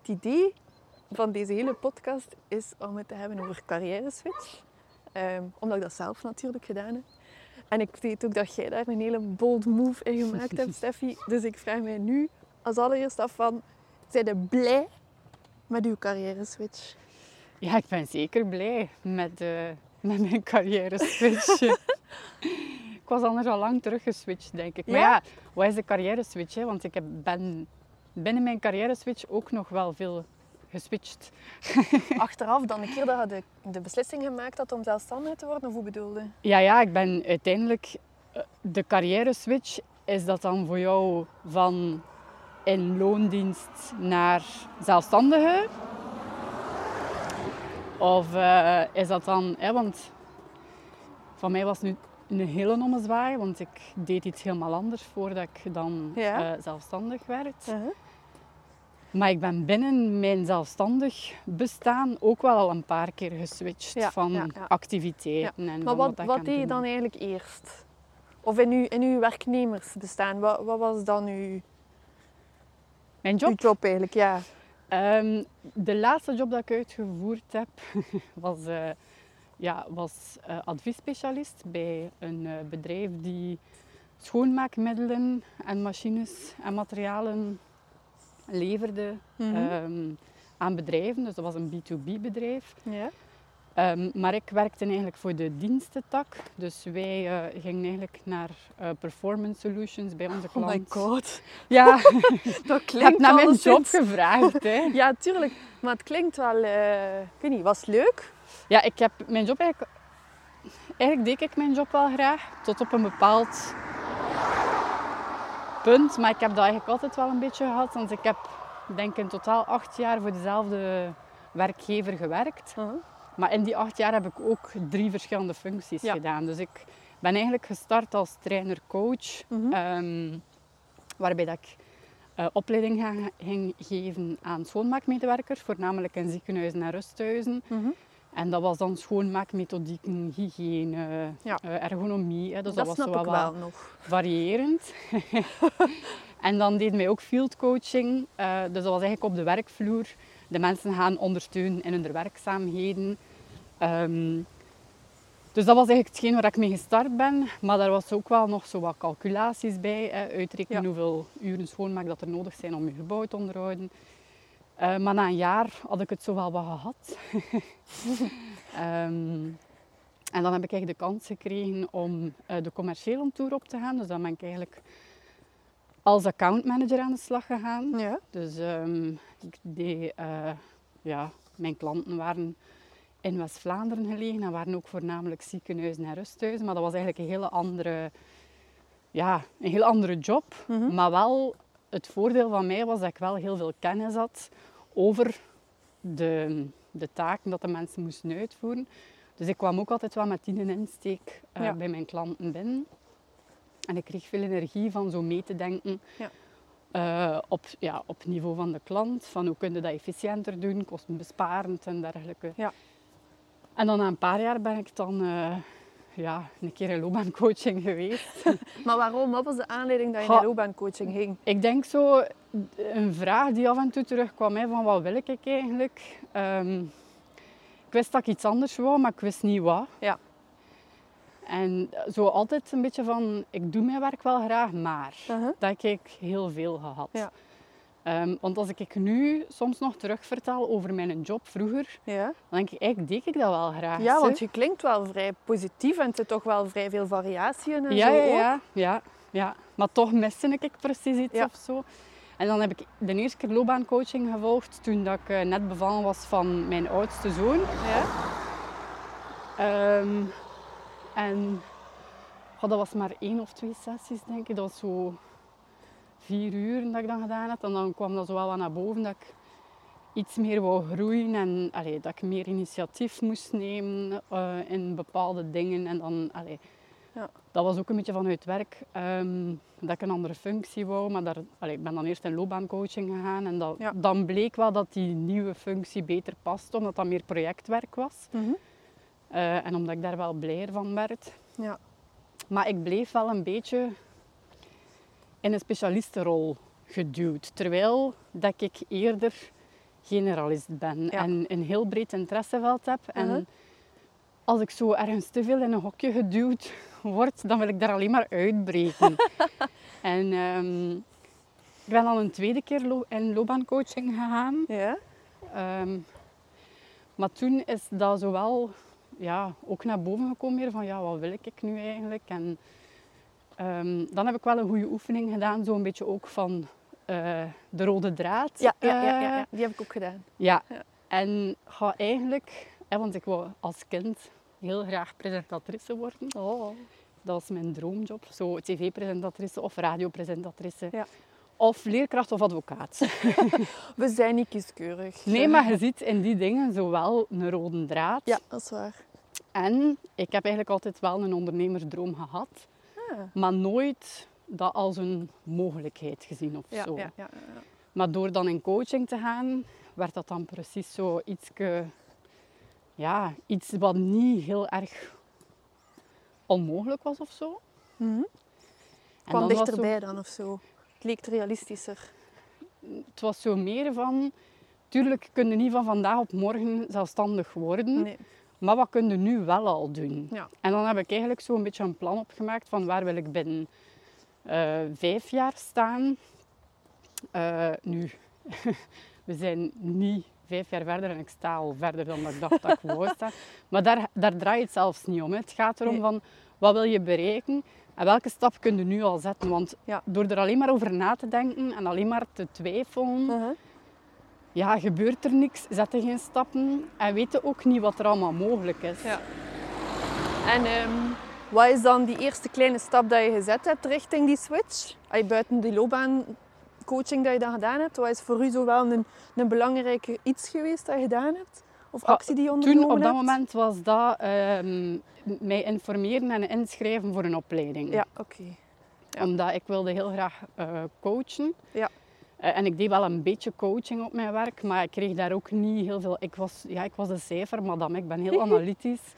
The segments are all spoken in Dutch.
het idee van deze hele podcast is om het te hebben over carrière switch. Ehm, omdat ik dat zelf natuurlijk gedaan heb. En ik weet ook dat jij daar een hele bold move in gemaakt hebt, Steffi. Dus ik vraag mij nu als allereerst af van, zijn je blij met uw carrière switch? Ja, ik ben zeker blij met, uh, met mijn carrière switch. ik was anders al lang teruggeswitcht, denk ik. Maar ja, wat is de carrière switch? Hè? Want ik heb, ben binnen mijn carrière switch ook nog wel veel geswitcht. Achteraf, dan een keer dat je de, de beslissing gemaakt had om zelfstandig te worden, of hoe bedoelde? Ja, ja, ik ben uiteindelijk... eh, De carrière switch, is dat dan voor jou van in loondienst naar zelfstandige? Of eh, is dat dan... Hè, want van mij was nu een hele ommezwaai, want ik deed iets helemaal anders voordat ik dan Ja. eh, zelfstandig werd. Uh-huh. Maar ik ben binnen mijn zelfstandig bestaan ook wel al een paar keer geswitcht Ja, van ja, activiteiten. En Maar wat, wat deed je dan eigenlijk eerst? Of in uw, in uw werknemersbestaan, wat, wat was dan uw. Mijn job? uw job eigenlijk? Ja. Ehm, de laatste job dat ik uitgevoerd heb was, eh, ja, was eh, adviesspecialist bij een eh, bedrijf die schoonmaakmiddelen en machines en materialen leverde Mhm. ehm, aan bedrijven. Dus dat was een B2B-bedrijf. ja. Ehm, maar ik werkte eigenlijk voor de dienstentak. Dus wij eh, gingen eigenlijk naar performance solutions bij onze Oh klant. my god. Ja, Dat ik klinkt heb naar mijn job gevraagd. Hè. Ja, tuurlijk. Maar het klinkt wel... eh, ik weet niet, was het leuk? Ja, ik heb mijn job eigenlijk... Eigenlijk deed ik mijn job wel graag, tot op een bepaald punt. Maar ik heb dat eigenlijk altijd wel een beetje gehad. Want ik heb, denk ik, in totaal acht jaar voor dezelfde werkgever gewerkt. Maar in die acht jaar heb ik ook drie verschillende functies Ja. gedaan. Dus ik ben eigenlijk gestart als trainer-coach. Mhm. ehm, waarbij dat ik eh, opleiding ging geven aan schoonmaakmedewerkers. Voornamelijk in ziekenhuizen en rusthuizen. Mhm. En dat was dan schoonmaakmethodieken, hygiëne, Ja. eh, ergonomie. Hè. Dus dat, dat was wel wat wel nog. variërend. en dan deed mij ook field coaching. eh, dus dat was eigenlijk op de werkvloer. De mensen gaan ondersteunen in hun werkzaamheden. Ehm, dus dat was eigenlijk hetgeen waar ik mee gestart ben. Maar daar was ook wel nog zo wat calculaties bij. Hè. Uitrekenen Ja. hoeveel uren schoonmaak dat er nodig zijn om je gebouw te onderhouden. Eh, maar na een jaar had ik het zo wel wat gehad. Ehm, en dan heb ik eigenlijk de kans gekregen om eh, de commerciële tour op te gaan. Dus dan ben ik eigenlijk als accountmanager aan de slag gegaan. Ja. Dus ehm, ik deed, eh, ja, mijn klanten waren in West-Vlaanderen gelegen en waren ook voornamelijk ziekenhuizen en rusthuizen. Maar dat was eigenlijk een hele andere, ja, een heel andere job. Mhm. Maar wel, het voordeel van mij was dat ik wel heel veel kennis had over de, de taken dat de mensen moesten uitvoeren. Dus ik kwam ook altijd wel met die insteek Ja. bij mijn klanten binnen. En ik kreeg veel energie van zo mee te denken Ja. eh, op, ja, op niveau van de klant. Van hoe kun je dat efficiënter doen, kostenbesparend en dergelijke. Ja. En dan na een paar jaar ben ik dan eh, ja, een keer in loopbaancoaching geweest. Maar waarom? Wat was de aanleiding dat je naar loopbaancoaching ging? Ik denk zo een vraag die af en toe terugkwam, hè, van wat wil ik eigenlijk? Ehm, ik wist dat ik iets anders wou, maar ik wist niet wat. Ja. En zo altijd een beetje van, ik doe mijn werk wel graag, maar Uh-huh. dat heb ik heel veel gehad. Ja. Ehm, want als ik nu soms nog terugvertel over mijn job vroeger, Ja. dan denk ik, eigenlijk deed ik dat wel graag. ja, want je klinkt wel vrij positief en er zit toch wel vrij veel variatie in en ja, zo ja, ook. ja, ja, ja. Maar toch miste ik precies iets Ja. of zo. En dan heb ik de eerste keer loopbaancoaching gevolgd toen dat ik eh, net bevallen was van mijn oudste zoon. Ja? Ehm, en dat was maar één of twee sessies, denk ik. Dat was zo vier uur dat ik dan gedaan had. En dan kwam dat zo wel naar boven dat ik iets meer wou groeien en allee, dat ik meer initiatief moest nemen eh, in bepaalde dingen. En dan, allee, Ja. dat was ook een beetje vanuit werk ehm, dat ik een andere functie wou. Maar daar, allee, ik ben dan eerst in loopbaancoaching gegaan en dat, Ja. dan bleek wel dat die nieuwe functie beter past, omdat dat meer projectwerk was. Mhm. Eh, en omdat ik daar wel blijer van werd. Ja. Maar ik bleef wel een beetje in een specialistenrol geduwd. Terwijl dat ik eerder generalist ben Ja. en een heel breed interesseveld heb. En Mhm. als ik zo ergens te veel in een hokje geduwd word, dan wil ik daar alleen maar uitbreken. en ehm, ik ben al een tweede keer lo- in loopbaancoaching gegaan. Ja? Ehm, maar toen is dat zowel ja, ook naar boven gekomen meer van ja, wat wil ik nu eigenlijk? En ehm, dan heb ik wel een goede oefening gedaan, zo een beetje ook van eh, de rode draad. Ja, ja, ja, ja, eh, die heb ik ook gedaan. ja. Ja. En ga eigenlijk, hè, want ik wou als kind heel graag presentatrice worden. Oh. Dat was mijn droomjob. Zo tv-presentatrice of radiopresentatrice. Ja. Of leerkracht of advocaat. We zijn niet kieskeurig. Nee, maar je ziet in die dingen zowel een rode draad. Ja, dat is waar. En ik heb eigenlijk altijd wel een ondernemersdroom gehad. Maar nooit dat als een mogelijkheid gezien of Ja, zo. ja, ja, ja. Maar door dan in coaching te gaan, werd dat dan precies zo iets, ja, iets wat niet heel erg onmogelijk was of zo. Mhm. En Kwam zo- dichterbij dan of zo. Het leek realistischer. het was zo meer van, tuurlijk kun je niet van vandaag op morgen zelfstandig worden, Nee. Maar wat kun je nu wel al doen? Ja. En dan heb ik eigenlijk zo een beetje een plan opgemaakt van waar wil ik binnen eh, vijf jaar staan. Eh, nu, we zijn niet vijf jaar verder en ik sta al verder dan dat ik dacht dat ik wou staan. Maar daar, daar draait het zelfs niet om. hè. Het gaat erom Nee. van wat wil je bereiken en welke stap kun je nu al zetten. Want Ja. door er alleen maar over na te denken en alleen maar te twijfelen, Mhm. Ja, gebeurt er niks, zet je geen stappen en weet je ook niet wat er allemaal mogelijk is. Ja. En ehm, wat is dan die eerste kleine stap dat je gezet hebt richting die switch? Ay, buiten die loopbaancoaching dat je dan gedaan hebt, wat is voor u zo wel een, een belangrijke iets geweest dat je gedaan hebt? Of Ah, actie die je ondernomen Toen, op dat hebt? moment, was dat ehm, mij informeren en inschrijven voor een opleiding. Ja, oké. Ja. Omdat ik wilde heel graag eh, coachen. Ja. Eh, en ik deed wel een beetje coaching op mijn werk, maar ik kreeg daar ook niet heel veel... Ik was, ja, ik was een cijfer, madame. Ik ben heel analytisch.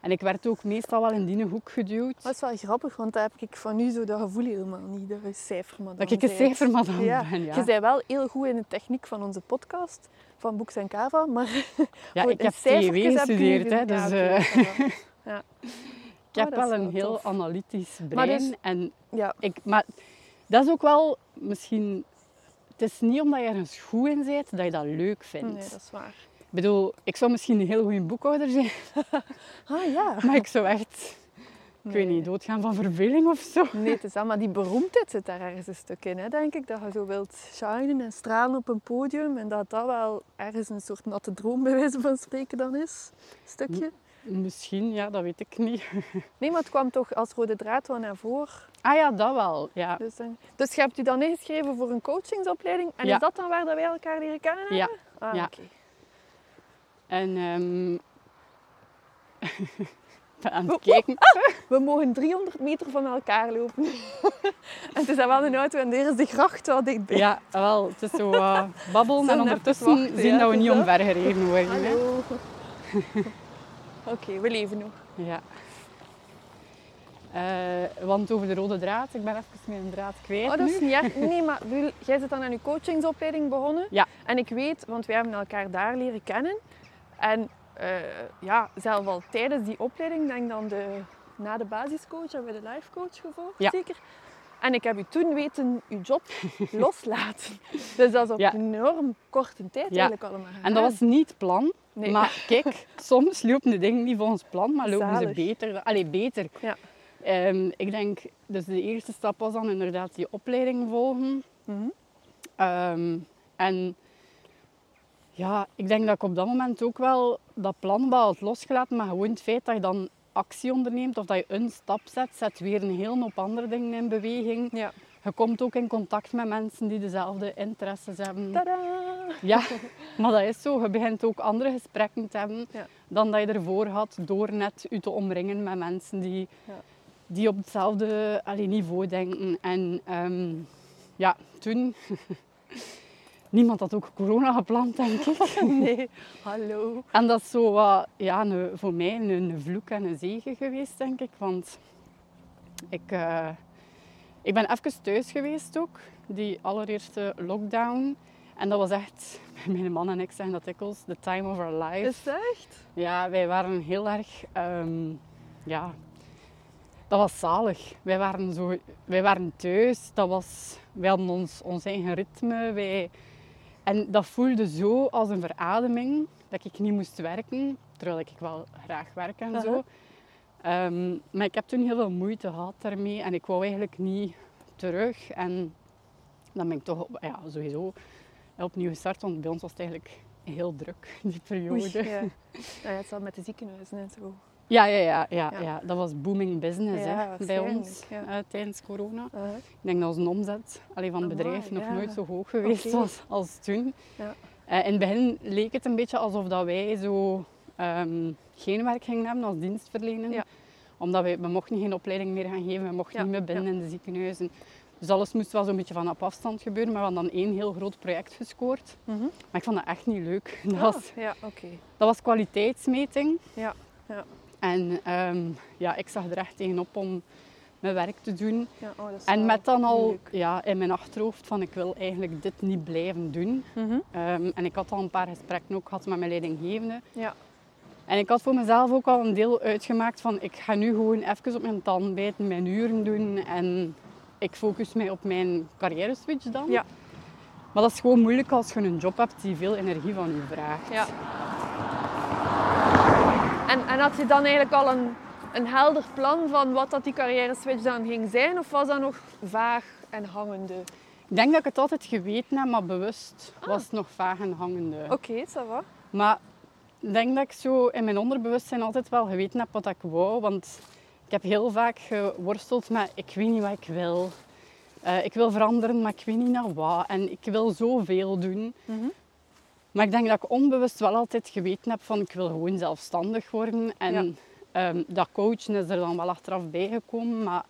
En ik werd ook meestal wel in die hoek geduwd. Dat is wel grappig, want dat heb ik van u zo dat gevoel helemaal niet. Dat je cijfermadam Dat ik een cijfermadam ja. ben, ja. Je bent wel heel goed in de techniek van onze podcast, van Boeks en Kava, maar Ja, voor ik de heb TW je gestudeerd, hè, dus Ja, eh, ja. ik heb Oh, is wel een heel tof. analytisch brein. Maar dus- en Ja, Ik, maar dat is ook wel misschien. Het is niet omdat je ergens goed in bent dat je dat leuk vindt. nee, dat is waar. Ik bedoel, ik zou misschien een heel goede boekhouder zijn, Ah ja. maar ik zou echt, ik weet niet, doodgaan van verveling of zo. Nee, het is maar die beroemdheid zit daar ergens een stuk in, hè, denk ik. Dat je zo wilt shinen en stralen op een podium en dat dat wel ergens een soort natte droom bij wijze van spreken dan is. Een stukje. Misschien, ja, dat weet ik niet. Nee, maar het kwam toch als rode draad wel naar voren. Ah ja, dat wel. Ja, Dus, dan- dus je hebt u dan ingeschreven voor een coachingsopleiding. En Ja. is dat dan waar dat wij elkaar leren kennen Ja. hebben? Ah, Ja. oké. en ehm ben aan het kijken. We mogen 300 meter van elkaar lopen. en het is dan wel een auto en er is de gracht wel dichtbij. Ja, wel, het is zo eh, babbelen Zo en ondertussen wachten, zien ja, dat we niet dat. omvergereden worden. Hallo. Oké, we leven nog. Ja. Eh, want over de rode draad, ik ben even mijn draad kwijt Oh, dat nu. is niet. Nee, maar jij zit dan aan je coachingsopleiding begonnen. Ja. En ik weet, want wij hebben elkaar daar leren kennen. En eh, ja, zelf al tijdens die opleiding, denk dan de, na de basiscoach hebben we de life coach gevolgd, Ja. zeker. En ik heb u toen weten uw job loslaten. Dus dat is op Ja. een enorm korte tijd Ja. eigenlijk allemaal En dat was niet het plan. Nee. Maar kijk, soms lopen de dingen niet volgens plan, maar lopen Zalig. ze beter. Allee, beter. Ja. Ehm, ik denk, dus de eerste stap was dan inderdaad die opleiding volgen. Mhm. Ehm, en ja, ik denk dat ik op dat moment ook wel dat plan wel had losgelaten, maar gewoon het feit dat je dan actie onderneemt of dat je een stap zet, zet weer een hele hoop andere dingen in beweging. Ja. Je komt ook in contact met mensen die dezelfde interesses hebben. Tadaa! Ja, maar dat is zo. Je begint ook andere gesprekken te hebben Ja. dan dat je ervoor had door net je te omringen met mensen die, Ja. die op hetzelfde allee, niveau denken. En ehm, ja, toen... Niemand had ook corona gepland, denk ik. Nee, hallo. En dat is zo wat, ja, een, voor mij een, een vloek en een zegen geweest, denk ik. Want ik, eh, ik ben even thuis geweest ook, die allereerste lockdown. En dat was echt, mijn man en ik zeggen dat dikwijls, the time of our life. Is dat echt? Ja, wij waren heel erg, ehm, ja, dat was zalig. Wij waren, zo, wij waren thuis, dat was, wij hadden ons, ons eigen ritme. Wij, en dat voelde zo als een verademing, dat ik niet moest werken, terwijl ik wel graag werk en zo. Ehm, maar ik heb toen heel veel moeite gehad daarmee en ik wou eigenlijk niet terug. En dan ben ik toch op- ja, sowieso opnieuw gestart, want bij ons was het eigenlijk heel druk, die periode. Oei, ja. Nou ja, het zat met de ziekenhuizen en zo. Ja, ja, ja, ja, Ja. ja. dat was booming business Ja, hè, bij ons tijdens corona. Ik denk dat onze omzet allee, van het bedrijf nog nooit zo hoog geweest was als toen. Ja. Eh, in het begin leek het een beetje alsof dat wij zo ehm, geen werk gingen hebben als dienstverlener. Ja. Omdat wij, we mochten geen opleiding meer gaan geven, we mochten Ja, niet meer binnen in de ziekenhuizen. Dus alles moest wel zo'n beetje van op afstand gebeuren. Maar we hadden dan één heel groot project gescoord. Mhm. Maar ik vond dat echt niet leuk. Dat Ah, was ja, dat was kwaliteitsmeting. Ja, ja. En ehm, ja, ik zag er echt tegenop om mijn werk te doen. Ja, oh, En met dan al ja, in mijn achterhoofd van ik wil eigenlijk dit niet blijven doen. Mhm. Ehm, en ik had al een paar gesprekken ook gehad met mijn leidinggevende. Ja. En ik had voor mezelf ook al een deel uitgemaakt van ik ga nu gewoon even op mijn tand bijten, mijn uren doen en ik focus mij op mijn carrière switch dan. Ja. Maar dat is gewoon moeilijk als je een job hebt die veel energie van je vraagt. Ja. En, en had je dan eigenlijk al een, een helder plan van wat dat die carrière switch dan ging zijn? Of was dat nog vaag en hangende? Ik denk dat ik het altijd geweten heb, maar bewust Ah. was het nog vaag en hangende. Oké, ça va. Maar ik denk dat ik zo in mijn onderbewustzijn altijd wel geweten heb wat ik wou. Want ik heb heel vaak geworsteld met ik weet niet wat ik wil. Eh, ik wil veranderen, maar ik weet niet naar wat. En ik wil zoveel doen. Mhm. Maar ik denk dat ik onbewust wel altijd geweten heb van ik wil gewoon zelfstandig worden. En Ja. ehm, dat coachen is er dan wel achteraf bijgekomen. Maar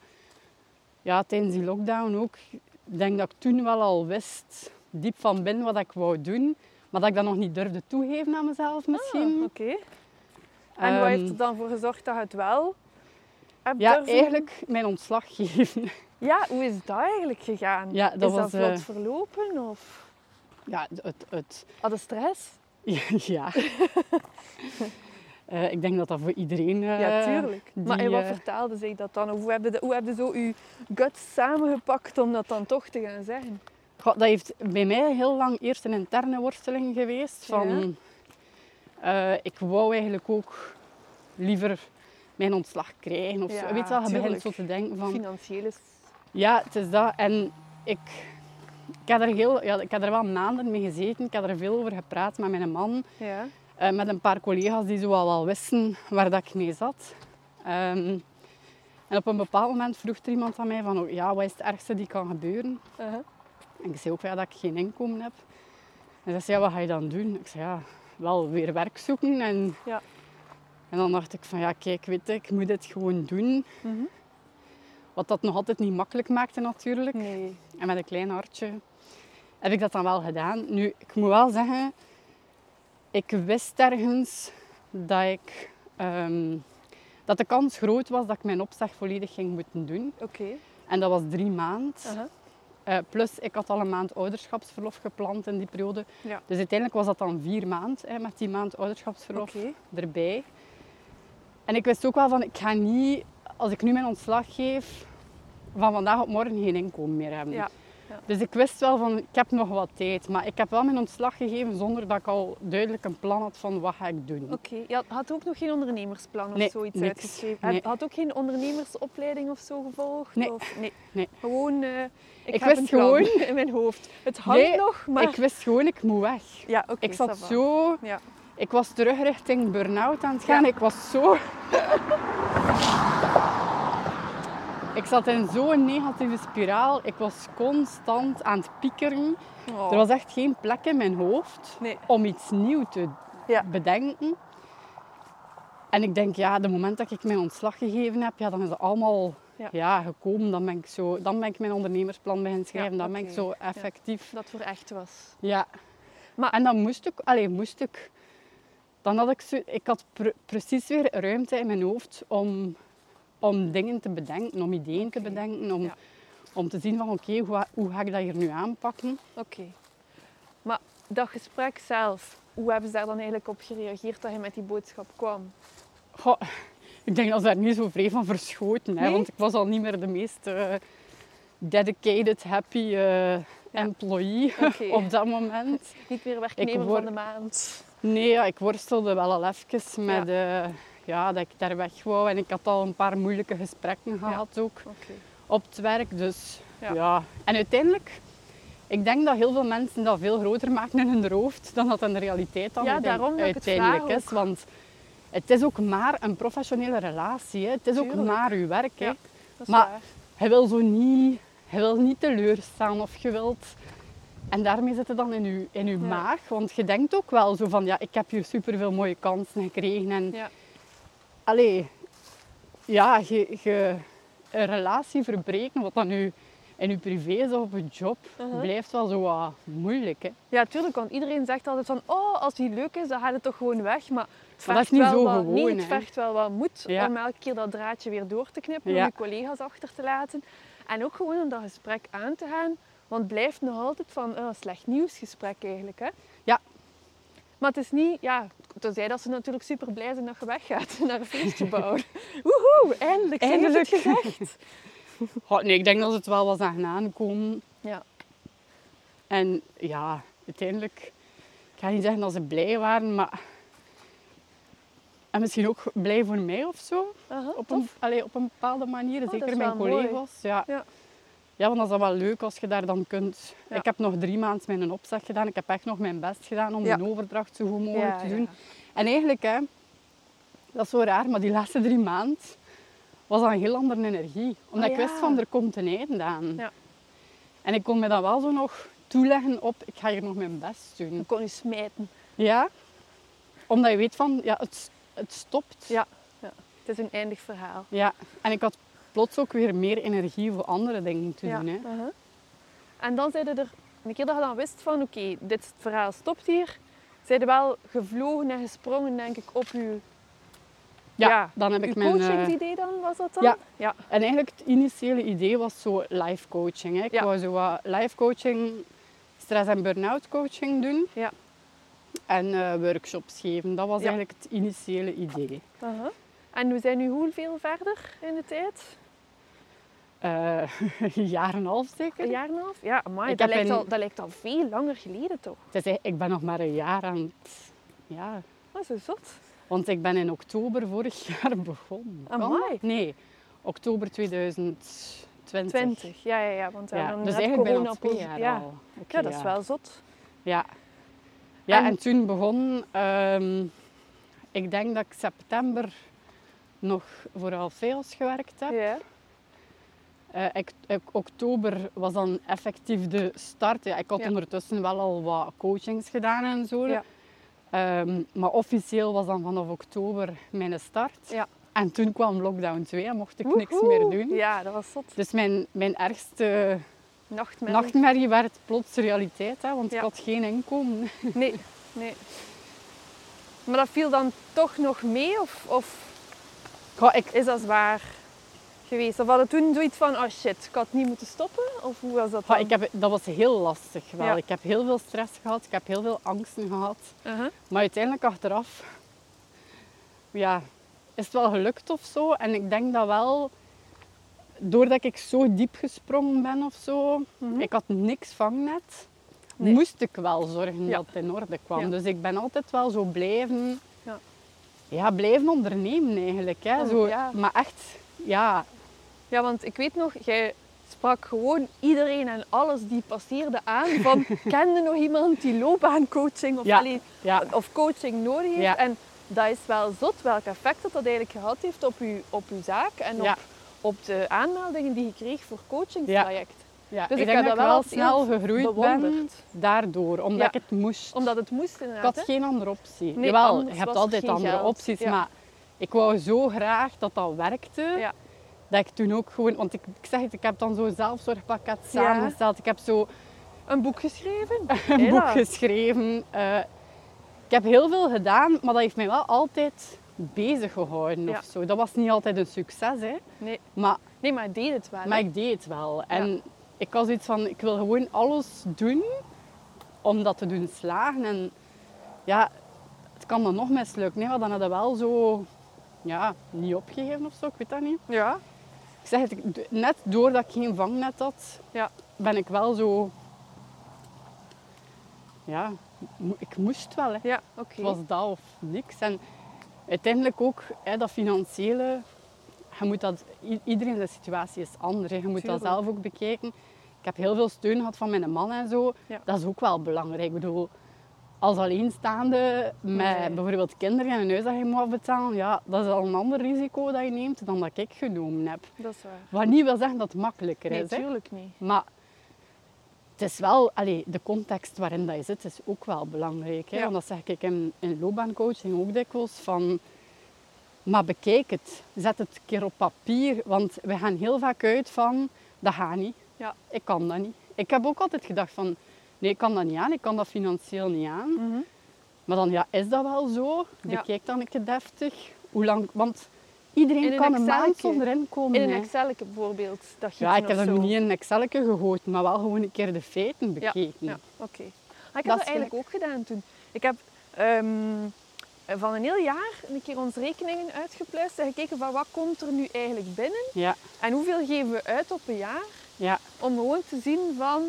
ja, tijdens die lockdown ook. Ik denk dat ik toen wel al wist, diep van binnen, wat ik wou doen. Maar dat ik dat nog niet durfde toegeven aan mezelf misschien. Ah, Oké. En wat Ehm, heeft er dan voor gezorgd dat je het wel hebt Ja, durven- eigenlijk mijn ontslag geven. Ja, hoe is dat eigenlijk gegaan? Ja, dat is was, dat vlot eh, verlopen? Of Ja, het... het had stress? ja. Eh, ik denk dat dat voor iedereen... eh, ja, tuurlijk. maar en wat vertelde zich dat dan? Of hoe heb je, de- hoe heb je zo je guts samengepakt om dat dan toch te gaan zeggen? Dat heeft bij mij heel lang eerst een interne worsteling geweest. Van, eh, ik wou eigenlijk ook liever mijn ontslag krijgen. Of Ja. Weet je wel, je begint zo te denken van... Financieel is... Ja, het is dat. En ik, ik, heb er heel, ja, ik heb er wel maanden mee gezeten. Ik heb er veel over gepraat met mijn man. Ja. eh, met een paar collega's die zo al wel wisten waar dat ik mee zat. Ehm, en op een bepaald moment vroeg er iemand aan mij van... oh, Ja, wat is het ergste die kan gebeuren? Uh-huh. En ik zei ook ja, dat ik geen inkomen heb. En ze zei, ja, wat ga je dan doen? Ik zei, ja, wel weer werk zoeken. En, Ja. en dan dacht ik van, ja, kijk, weet je, ik moet dit gewoon doen. Mhm. Wat dat nog altijd niet makkelijk maakte natuurlijk. Nee. En met een klein hartje heb ik dat dan wel gedaan. Nu, ik moet wel zeggen, ik wist ergens dat ik... ehm, dat de kans groot was dat ik mijn opzeg volledig ging moeten doen. Oké. En dat was drie maanden. Eh, plus, ik had al een maand ouderschapsverlof gepland in die periode. Ja. Dus uiteindelijk was dat dan vier maanden, met die maand ouderschapsverlof erbij. En ik wist ook wel van, ik ga niet, als ik nu mijn ontslag geef, van vandaag op morgen geen inkomen meer hebben. Ja. Ja. Dus ik wist wel van, ik heb nog wat tijd. Maar ik heb wel mijn ontslag gegeven zonder dat ik al duidelijk een plan had van wat ga ik doen. Oké. Je had- ook nog geen ondernemersplan of Nee, zoiets niks. uitgeschreven? Nee. Had, ook geen ondernemersopleiding of zo gevolgd? Nee. Of, nee. Nee. Gewoon, eh, ik, Ik heb wist een plan gewoon- in mijn hoofd. Het hangt nog, maar... Ik wist gewoon, ik moet weg. Ja, oké. ik zat zo... Ja. Ik was terug richting burn-out aan het gaan. Ja. Ik was zo... ik zat in zo'n negatieve spiraal. Ik was constant aan het piekeren. Oh. Er was echt geen plek in mijn hoofd Nee. om iets nieuws te Ja. bedenken. En ik denk, ja, de moment dat ik mijn ontslag gegeven heb, ja, dan is het allemaal Ja. ja. gekomen. Dan ben, ik zo, dan ben ik mijn ondernemersplan beginnen schrijven. Ja, dan ben ik zo effectief. Dat voor echt was. Ja. Maar- En dan moest ik, allee, moest ik, dan had ik, zo, ik had pre- precies weer ruimte in mijn hoofd om, om dingen te bedenken, om ideeën te bedenken, om, Ja. om te zien van oké, hoe, hoe ga ik dat hier nu aanpakken? Oké. Maar dat gesprek zelf, hoe hebben ze daar dan eigenlijk op gereageerd dat je met die boodschap kwam? Goh, ik denk dat ze daar niet zo vrij van verschoten. Hè? Want ik was al niet meer de meest eh, dedicated, happy eh, employee op dat moment. Niet meer werknemer van de maand. Nee, ja, ik worstelde wel al even met eh, ja, dat ik daar weg wou. En ik had al een paar moeilijke gesprekken gehad ook op het werk. Dus Ja. ja. En uiteindelijk, ik denk dat heel veel mensen dat veel groter maken in hun hoofd dan dat in de realiteit dan Ja, uiteindelijk- daarom uiteindelijk is. Want het is ook maar een professionele relatie. Hè. Het is ook maar uw werk. Hè. Maar- waar. Je wil zo niet, je wil niet teleurstaan of je wilt... En daarmee zit het dan in je, in uw Ja. maag. Want je denkt ook wel zo van, ja, ik heb hier superveel mooie kansen gekregen. En Ja. Allee, ja, je, je, een relatie verbreken, wat dan nu in je privé is of op je job, Uh-huh. blijft wel zo wat moeilijk. Hè. Ja, tuurlijk, want iedereen zegt altijd van, oh, als die leuk is, dan gaat het toch gewoon weg. Maar het dat vergt is niet wel zo wat, gewoon, nee, het vergt wel wat moed Ja. om elke keer dat draadje weer door te knippen, Ja. om je collega's achter te laten. En ook gewoon om dat gesprek aan te gaan, want het blijft nog altijd van oh, een slecht nieuwsgesprek eigenlijk. Hè? Maar het is niet, ja, tenzij dat ze natuurlijk super blij zijn dat je weggaat naar een feestje bouwen. Woehoe, eindelijk, ze Eindelijk. het gezegd. Goh, nee, ik denk dat het wel was aan aankomen. Ja. En ja, uiteindelijk, ik ga niet zeggen dat ze blij waren, maar... En misschien ook blij voor mij of zo. Aha, Op een, allee, op een bepaalde manier. dat Zeker mijn mooi. collega's. Ja. Ja. Ja. want dat is dan wel leuk als je daar dan kunt... Ja. Ik heb nog drie maanden mijn opzeg gedaan. Ik heb echt nog mijn best gedaan om Ja. de overdracht zo goed mogelijk Ja, te ja. doen. En eigenlijk, hè, dat is zo raar, maar die laatste drie maanden was dat een heel andere energie. Omdat Ah, ik wist ja. van, er komt een einde aan. Ja. En ik kon me dan wel zo nog toeleggen op, ik ga hier nog mijn best doen. Dan kon je smijten. Ja, omdat je weet van, ja, het, het stopt. Ja. Het is een eindig verhaal. Ja. En ik had plots ook weer meer energie voor andere dingen te Ja. doen. Hè. aha. En dan zeiden er, een keer dat je dan wist van oké, dit verhaal stopt hier, zijn er wel gevlogen en gesprongen denk ik op je, Ja, Ja, dan heb ik mijn... eh, coachingsidee dan, was dat dan? ja. ja. En eigenlijk het initiële idee was zo life coaching. Hè. Ik Ja. wou zo wat life coaching, stress- en burn-out coaching doen. Ja. En eh, workshops geven. Dat was eigenlijk het initiële idee. Aha. En we zijn nu hoeveel verder in de tijd? Eh, een jaar en een half zeker. Een jaar en een half? Ja, Ik dat, lijkt in- al, dat lijkt al veel langer geleden toch? Het is eigenlijk- ik ben nog maar een jaar aan het... Ja, Dat is zo zot. want ik ben in oktober vorig jaar begonnen. Amai. Nee, oktober 2020. 20, ja, ja, ja. Want Ja, hebben dus eigenlijk bijna twee jaar ja. al. Ja, dat is wel zot. Ja. Ja, En- en, toen begon... ehm, ik denk dat ik september nog voor Alfeos gewerkt heb. Ja. Eh, ik- oktober was dan effectief de start. Ja, ik had Ja. ondertussen wel al wat coachings gedaan en zo. Ja. Ehm, maar officieel was dan vanaf oktober mijn start. Ja. En toen kwam lockdown 2 en mocht ik niks meer doen. Ja, dat was zot. Dus mijn, mijn ergste Nachtmerrie. nachtmerrie werd plots realiteit. Hè, want Ja. ik had geen inkomen. Nee, nee. Maar dat viel dan toch nog mee? Of, of Goh, ik, is dat zwaar geweest? Of hadden toen zoiets van, oh shit, ik had niet moeten stoppen? Of hoe was dat dan? ik heb, dat was heel lastig wel. Ja. Ik heb heel veel stress gehad. Ik heb heel veel angsten gehad. Uh-huh. Maar uiteindelijk achteraf ja, is het wel gelukt of zo. En ik denk dat wel, doordat ik zo diep gesprongen ben of zo, Mhm. ik had niks vangnet, Nee. moest ik wel zorgen Ja. dat het in orde kwam. Ja. Dus ik ben altijd wel zo blijven, Ja. ja, blijven ondernemen eigenlijk. Hè. Zo, ja. Maar echt, ja, Ja, want ik weet nog, jij sprak gewoon iedereen en alles die passeerde aan. Van, kende nog iemand die loopbaancoaching of, Ja. allee, ja, of coaching nodig heeft? Ja. En dat is wel zot welk effect dat, dat eigenlijk gehad heeft op uw, op uw zaak en op, op de aanmeldingen die je kreeg voor coachingstraject. ja. Dus ik ik denk dat ik wel snel gegroeid bewonderd. ben daardoor, omdat ik het moest. Omdat het moest Ik inderdaad. had hè? geen andere optie. Nee, Jawel, je hebt altijd andere opties, maar ik wou zo graag dat dat werkte. Dat ik toen ook gewoon, want ik, ik zeg het, ik heb dan zo'n zelfzorgpakket Ja. samengesteld. Ik heb zo Een boek geschreven. een Hela. boek geschreven. Eh, ik heb heel veel gedaan, maar dat heeft mij wel altijd bezig gehouden Ja. of zo. Dat was niet altijd een succes, hè. Nee. Maar, nee, maar hij deed het wel. hè? maar ik deed het wel. En ik was iets van, ik wil gewoon alles doen om dat te doen slagen. En ja, het kan dan nog mislukken. Hè, want dan had je wel zo, ja, niet opgegeven of zo, ik weet dat niet. Ja. Ik zeg het, net doordat ik geen vangnet had, Ja. ben ik wel zo... Ja, ik moest wel. Hè. Ja, oké. Was dat of niks. En uiteindelijk ook hè, dat financiële. Je moet dat, iedereen zijn situatie is anders. hè. Je moet Tuurlijk. dat zelf ook bekijken. Ik heb heel veel steun gehad van mijn man en zo. Ja. Dat is ook wel belangrijk. Ik bedoel, als alleenstaande met bijvoorbeeld kinderen en een huis dat je moet afbetalen, ja, dat is al een ander risico dat je neemt dan dat ik genomen heb. Dat is waar. Wat niet wil zeggen dat het makkelijker Nee, is. Natuurlijk niet. Maar het is wel, allee, de context waarin dat je zit is ook wel belangrijk. Hè? Ja. Want dat zeg ik in, in loopbaancoaching ook dikwijls. Van, maar bekijk het. Zet het een keer op papier. Want we gaan heel vaak uit van, dat gaat niet. Ja. Ik kan dat niet. Ik heb ook altijd gedacht van, nee, ik kan dat niet aan. Ik kan dat financieel niet aan. Mhm. Maar dan, ja, is dat wel zo? Ja. Bekijk dan een keer deftig. Hoe lang, want iedereen In kan een maand zonder inkomen. In een. Excel bijvoorbeeld. Dat Ja, ik heb dat niet in een Excelke gegooid, maar wel gewoon een keer de feiten bekeken. Ja, oké. Maar ik heb Dat eigenlijk ook gedaan toen. Ik heb ehm, van een heel jaar een keer onze rekeningen uitgepluist en gekeken van wat komt er nu eigenlijk binnen Ja, en hoeveel geven we uit op een jaar ja, om gewoon te zien van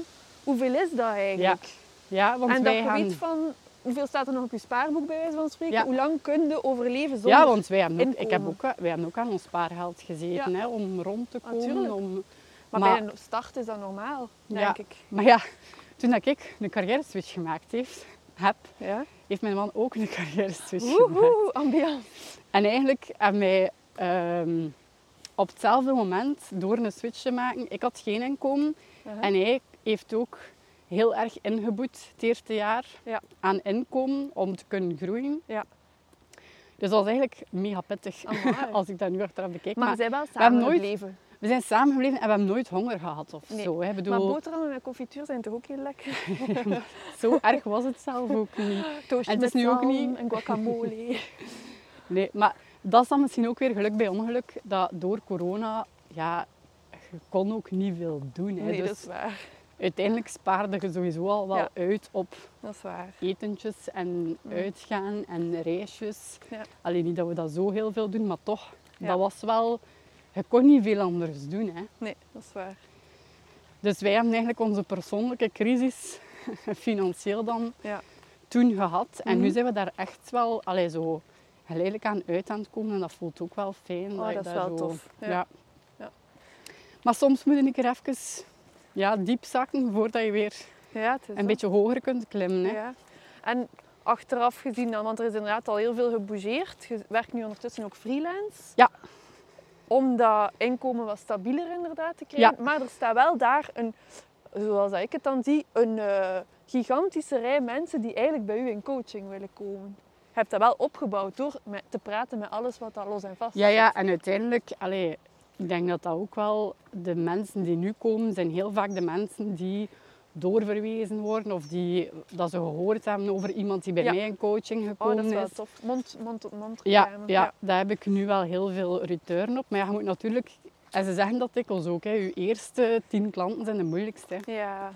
hoeveel is dat eigenlijk. ja want en dat wij je gaan... weet van hoeveel staat er nog op je spaarboek bij wijze van spreken, Ja. hoe lang kun je overleven zonder... Ja, want wij hebben ook, ik heb ook, wij hebben ook aan ons spaargeld gezeten Ja. hè, om rond te komen. Om, maar, maar- bij een start is dat normaal, Ja. denk ik. maar ja, toen dat ik een carrière switch gemaakt heeft, heb, Ja. heeft mijn man ook een carrière switch gemaakt. Woehoe, ambiance. En eigenlijk hebben wij ehm, op hetzelfde moment, door een switch te maken, ik had geen inkomen. Aha. En hij heeft ook heel erg ingeboet het eerste jaar Ja. aan inkomen om te kunnen groeien. Ja. Dus dat was eigenlijk mega pittig Amai. als ik dat nu achteraf bekijk. Maar, Maar, we zijn wel hebben samen nooit- gebleven. we zijn samen gebleven en we hebben nooit honger gehad of Nee. zo. Hè. Ik Maar bedoel, boterhammen met confituur zijn toch ook heel lekker? zo erg was het zelf ook niet. Toastje En het is met nu ook zalm niet- en guacamole. Nee, maar dat is dan misschien ook weer geluk bij ongeluk, dat door corona, ja, je kon ook niet veel doen. Hè. Nee, dus dat is waar. Uiteindelijk spaarde je sowieso al wel Ja. uit op Dat is waar. etentjes en Mm. uitgaan en reisjes. Ja. Alleen niet dat we dat zo heel veel doen, maar toch, Ja. dat was wel... Je kon niet veel anders doen. Hè. Nee, dat is waar. Dus wij hebben eigenlijk onze persoonlijke crisis, financieel dan, Ja. toen gehad. En nu Mhm. zijn we daar echt wel allee, zo geleidelijk aan uit aan het komen. En dat voelt ook wel fijn. Oh, je dat is wel zo- tof. Ja. Maar soms moet je er even ja, diep zakken voordat je weer Ja, is een beetje hoger kunt klimmen. Hè. Ja. En achteraf gezien dan, want er is inderdaad al heel veel gebougeerd. Je werkt nu ondertussen ook freelance. Ja. Om dat inkomen wat stabieler inderdaad te krijgen. Ja. Maar er staat wel daar een, zoals ik het dan zie, een eh, gigantische rij mensen die eigenlijk bij u in coaching willen komen. Je hebt dat wel opgebouwd door te praten met alles wat daar los en vast Ja, ja, en uiteindelijk, allee, ik denk dat dat ook wel, de mensen die nu komen, zijn heel vaak de mensen die doorverwezen worden of die, dat ze gehoord hebben over iemand die bij Ja. mij in coaching Oh, gekomen dat is wel is. tof. Mond, mond tot mond Ja, ja, daar heb ik nu wel heel veel return op. Maar ja, je moet natuurlijk, en ze zeggen dat dikwijls ook, hè, je eerste tien klanten zijn de moeilijkste. hè. Ja.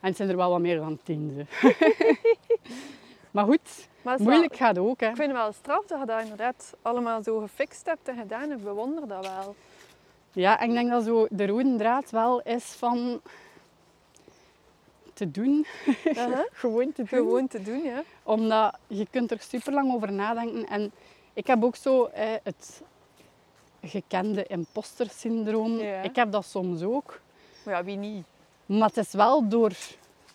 En het zijn er wel wat meer dan tien. maar goed, Maar wel- moeilijk gaat ook. Hè. Ik vind het wel straf dat je dat inderdaad allemaal zo gefixt hebt en gedaan. Ik bewonder dat wel. Ja, en ik denk dat zo de rode draad wel is van te doen. Gewoon te doen. Gewoon te doen, ja. Omdat je kunt er super lang over nadenken. En ik heb ook zo eh, het gekende imposter-syndroom. Ja. Ik heb dat soms ook. Maar ja, wie niet? Maar het is wel door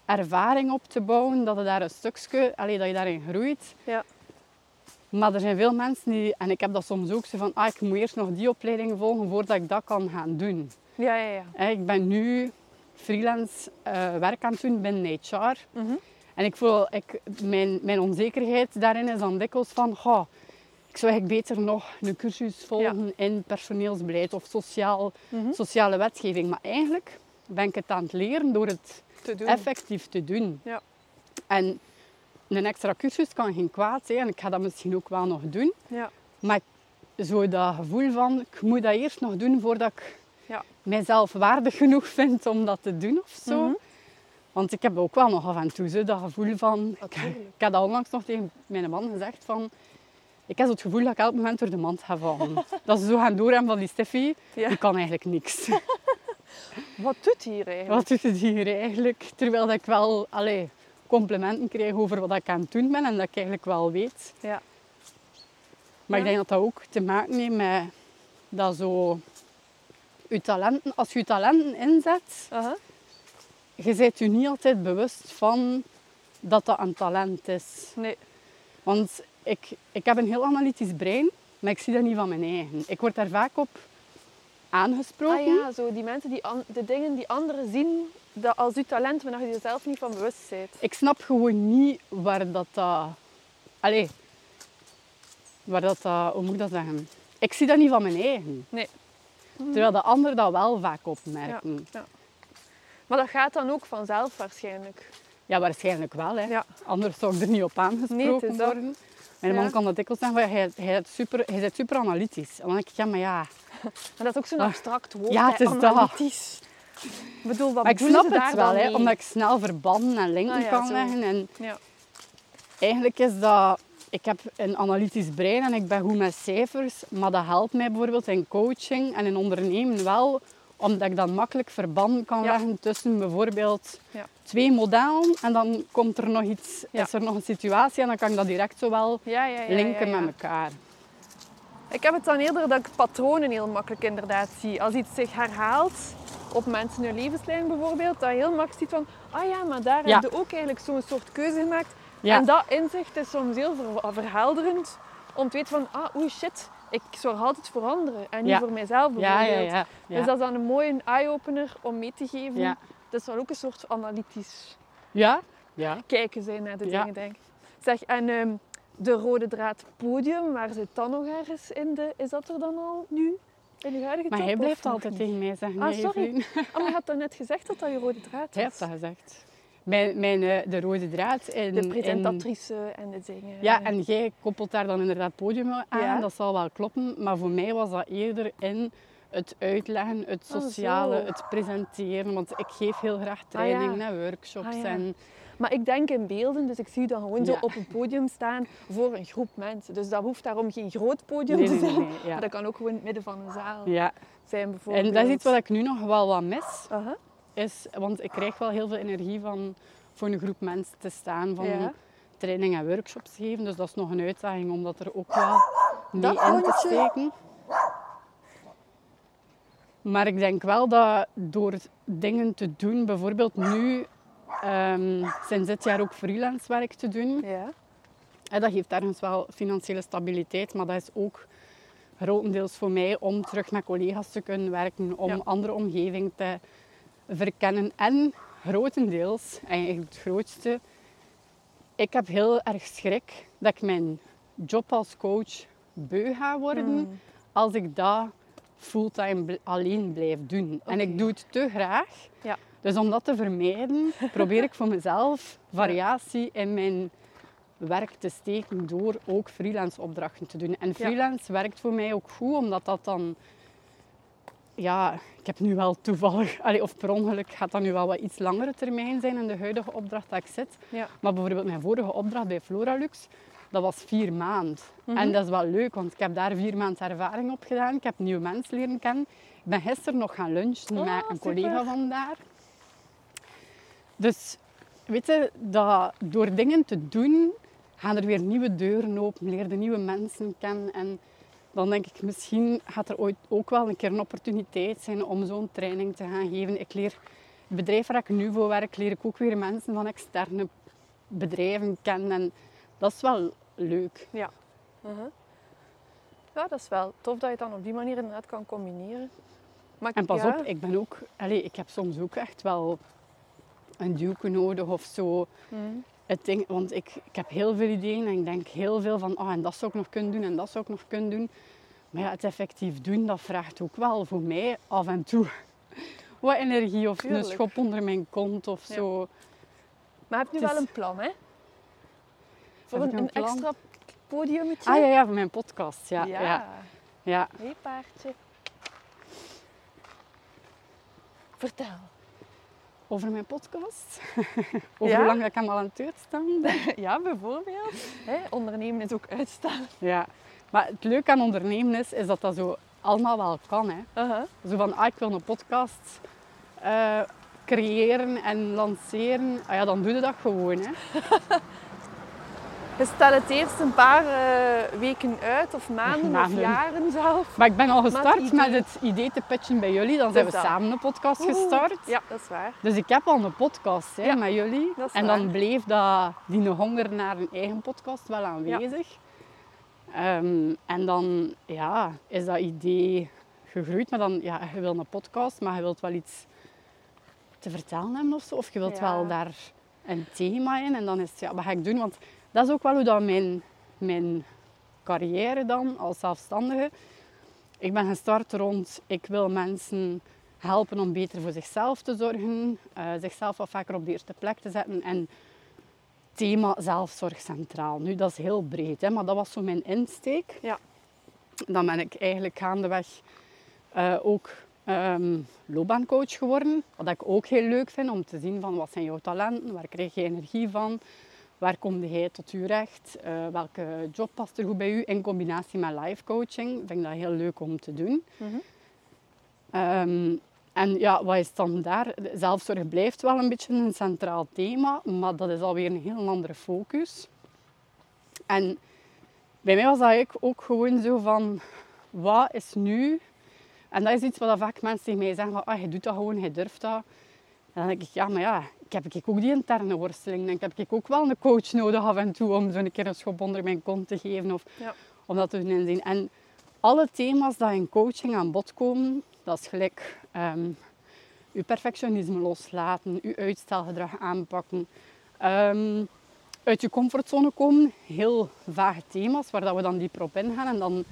ervaring op te bouwen dat je daar een stukje, allee, dat je daarin groeit. Ja. Maar er zijn veel mensen die, en ik heb dat soms ook, zo van, ah, ik moet eerst nog die opleiding volgen voordat ik dat kan gaan doen. Ja, ja, ja. Ik ben nu freelance eh, werk aan het doen binnen HR. Mhm. En ik voel, ik, mijn, mijn onzekerheid daarin is dan dikwijls van, "Goh, ik zou eigenlijk beter nog een cursus volgen in personeelsbeleid of sociaal, Mhm. sociale wetgeving. Maar eigenlijk ben ik het aan het leren door het Te doen. effectief te doen. Ja. En een extra cursus kan geen kwaad zijn en ik ga dat misschien ook wel nog doen. Ja. Maar ik- zo dat gevoel van, ik moet dat eerst nog doen voordat ik Ja. mijzelf waardig genoeg vind om dat te doen of zo. Mhm. Want ik heb ook wel nog af en toe zo dat gevoel van... Natuurlijk. Ik heb dat onlangs nog tegen mijn man gezegd van... Ik heb zo het gevoel dat ik elk moment door de mand ga vallen. dat ze zo gaan doorhebben van die Steffi, Ja. die kan eigenlijk niks. Wat doet hij hier eigenlijk? Wat doet het hier eigenlijk? Terwijl dat ik wel allee, complimenten krijg over wat ik aan het doen ben en dat ik eigenlijk wel weet. Ja. Maar ik denk dat dat ook te maken heeft met dat zo... Je talenten, als je je talenten inzet, je bent je niet altijd bewust van dat dat een talent is. Nee. Want ik, ik heb een heel analytisch brein, maar ik zie dat niet van mijn eigen. Ik word daar vaak op aangesproken. Ah ja, zo die mensen die de dingen die anderen zien dat als uw talent, maar dat je er zelf niet van bewust bent. Ik snap gewoon niet waar dat... dat allee, waar dat, dat... Hoe moet ik dat zeggen? Ik zie dat niet van mijn eigen. Nee. Terwijl de anderen dat wel vaak opmerken. Maar dat gaat dan ook vanzelf waarschijnlijk. Ja, waarschijnlijk wel. Hè. Ja. Anders zou ik er niet op aangesproken Nee, is worden. Mijn man Ja. kan dat dikwijls zeggen, van, jij, jij, bent super, jij bent super analytisch. En dan denk ik, ja, maar ja... Maar dat is ook zo'n abstract woord. Ja, het is dat. analytisch. Ik bedoel, wat Maar ik snap het wel, hè, omdat ik snel verbanden en linken Ah ja, kan zo. leggen. En Ja. eigenlijk is dat... Ik heb een analytisch brein en ik ben goed met cijfers. Maar dat helpt mij bijvoorbeeld in coaching en in ondernemen wel. Omdat ik dan makkelijk verbanden kan Ja. leggen tussen bijvoorbeeld twee modellen. En dan komt er nog iets, is er nog een situatie en dan kan ik dat direct zo wel linken met elkaar. Ik heb het dan eerder dat ik patronen heel makkelijk inderdaad zie. Als iets zich herhaalt op mensen hun levenslijn bijvoorbeeld, dat je heel makkelijk ziet van, ah ja, maar daar Ja. heb je ook eigenlijk zo'n soort keuze gemaakt. Ja. En dat inzicht is soms heel ver- verhelderend om te weten van, ah, oei shit, ik zorg altijd voor anderen en niet Ja. voor mijzelf bijvoorbeeld. ja, ja. ja. Dus dat is dan een mooie eye-opener om mee te geven. Ja. Dat is wel ook een soort analytisch Ja? Ja. kijken zijn naar de dingen, denk ik. Zeg, en ehm, de rode draad podium, waar zit dan nog ergens in de... Is dat er dan al nu? In uw huidige Maar hij blijft altijd tegen mij zeggen, Ah, sorry. Oh, maar je had dan net gezegd dat dat je rode draad Hij was. heeft dat gezegd. Mijn, mijn, eh, de rode draad in... De in- presentatrice en de dingen. Ja, en jij koppelt daar dan inderdaad podium aan, Ja. dat zal wel kloppen. Maar voor mij was dat eerder in het uitleggen, het Oh, sociale, het presenteren. Want ik geef heel graag Ah, ja. en workshops. Ah, ja. en, Maar ik denk in beelden, dus ik zie dan gewoon zo op een podium staan voor een groep mensen. Dus dat hoeft daarom geen groot podium nee, te nee, nee, zijn. nee, ja. Maar dat kan ook gewoon in het midden van een zaal ja. zijn bijvoorbeeld. En dat is iets wat ik nu nog wel wat mis. Is, want ik krijg wel heel veel energie van voor een groep mensen te staan. Van Ja. training en workshops geven. Dus dat is nog een uitdaging om dat er ook wel mee Dat in te steken. Maar ik denk wel dat door dingen te doen, bijvoorbeeld nu ehm, sinds dit jaar ook freelance werk te doen, Ja. hè, dat geeft ergens wel financiële stabiliteit, maar dat is ook grotendeels voor mij om terug met collega's te kunnen werken, om Ja. andere omgeving te verkennen en grotendeels, eigenlijk het grootste, ik heb heel erg schrik dat ik mijn job als coach beu ga worden Hmm. als ik dat fulltime alleen blijf doen. En ik doe het te graag. Ja. Dus om dat te vermijden, probeer ik voor mezelf variatie in mijn werk te steken door ook freelance opdrachten te doen. En freelance werkt voor mij ook goed, omdat dat dan... Ja, ik heb nu wel toevallig, of per ongeluk gaat dat nu wel wat iets langere termijn zijn in de huidige opdracht dat ik zit. Ja. Maar bijvoorbeeld mijn vorige opdracht bij Floralux, dat was vier maanden. Mhm. En dat is wel leuk, want ik heb daar vier maanden ervaring op gedaan. Ik heb nieuwe mensen leren kennen. Ik ben gisteren nog gaan lunchen Oh, met een super. collega van daar. Dus weet je, dat door dingen te doen, gaan er weer nieuwe deuren open, leer je nieuwe mensen kennen. En dan denk ik, misschien gaat er ooit ook wel een keer een opportuniteit zijn om zo'n training te gaan geven. Ik leer, het bedrijf waar ik nu voor werk, leer ik ook weer mensen van externe bedrijven kennen. En dat is wel leuk. Ja. Mhm. Ja, dat is wel tof dat je het dan op die manier inderdaad kan combineren. Maar En pas ja, op, ik ben ook... Allez, ik heb soms ook echt wel een duwke nodig of zo. Mhm. Het ding, want ik, ik heb heel veel ideeën en ik denk heel veel van... Oh, en dat zou ik nog kunnen doen en dat zou ik nog kunnen doen. Maar ja, het effectief doen, dat vraagt ook wel voor mij af en toe wat energie of Tuurlijk. een schop onder mijn kont of Ja. zo. Maar heb je Het wel een plan, hè? Voor een, een extra podiumetje? Ah ja, ja, voor mijn podcast. Ja, ja. ja. paardje. Vertel. Over mijn podcast. over Ja? hoe lang ik hem al aan het uitstaan ben. ja, bijvoorbeeld. Hè, ondernemen is ook uitstaan. Ja. Maar het leuke aan ondernemen is, is dat dat zo allemaal wel kan. Hè. Uh-huh. Zo van, ah, ik wil een podcast eh, creëren en lanceren. Ah ja, dan doe je dat gewoon. Hè. Je stelt het eerst een paar eh, weken uit, of maanden, Maanden. of jaren zelf. Maar ik ben al gestart met het idee te pitchen bij jullie. Dan zijn we Dus dat. samen een podcast Oeh. gestart. Ja, dat is waar. Dus ik heb al een podcast hè, Ja, met jullie. dat is En dan waar. bleef dat, die honger naar een eigen podcast wel aanwezig. Ehm, en dan ja, is dat idee gegroeid. Maar dan, ja, je wil een podcast, maar je wilt wel iets te vertellen hebben of zo. Of je wilt Ja. wel daar een thema in. En dan is het, ja, wat ga ik doen? Want dat is ook wel hoe dat mijn, mijn carrière dan, als zelfstandige... Ik ben gestart rond, ik wil mensen helpen om beter voor zichzelf te zorgen, eh, zichzelf wat vaker op de eerste plek te zetten en thema zelfzorg centraal. Nu, dat is heel breed, hè, maar dat was zo mijn insteek. Ja. Dan ben ik eigenlijk gaandeweg eh ook ehm loopbaancoach geworden. Wat ik ook heel leuk vind om te zien van wat zijn jouw talenten, waar krijg je energie van, waar kom jij tot je recht, eh, welke job past er goed bij u in combinatie met life coaching. Vind ik dat heel leuk om te doen. Mhm. Ehm, en ja, wat is dan daar? Zelfzorg blijft wel een beetje een centraal thema, maar dat is alweer een heel andere focus. En bij mij was dat eigenlijk ook gewoon zo van, wat is nu? En dat is iets wat vaak mensen tegen mij zeggen, van, ah, je doet dat gewoon, je durft dat. En dan denk ik, ja, maar ja, ik heb ik ook die interne worsteling. Dan heb ik ook wel een coach nodig af en toe om zo'n keer een schop onder mijn kont te geven of Ja. om dat te doen inzien. En alle thema's die in coaching aan bod komen, dat is gelijk ehm uw perfectionisme loslaten, uw uitstelgedrag aanpakken, ehm, uit je comfortzone komen, heel vage thema's waar dat we dan dieper op ingaan. En dan,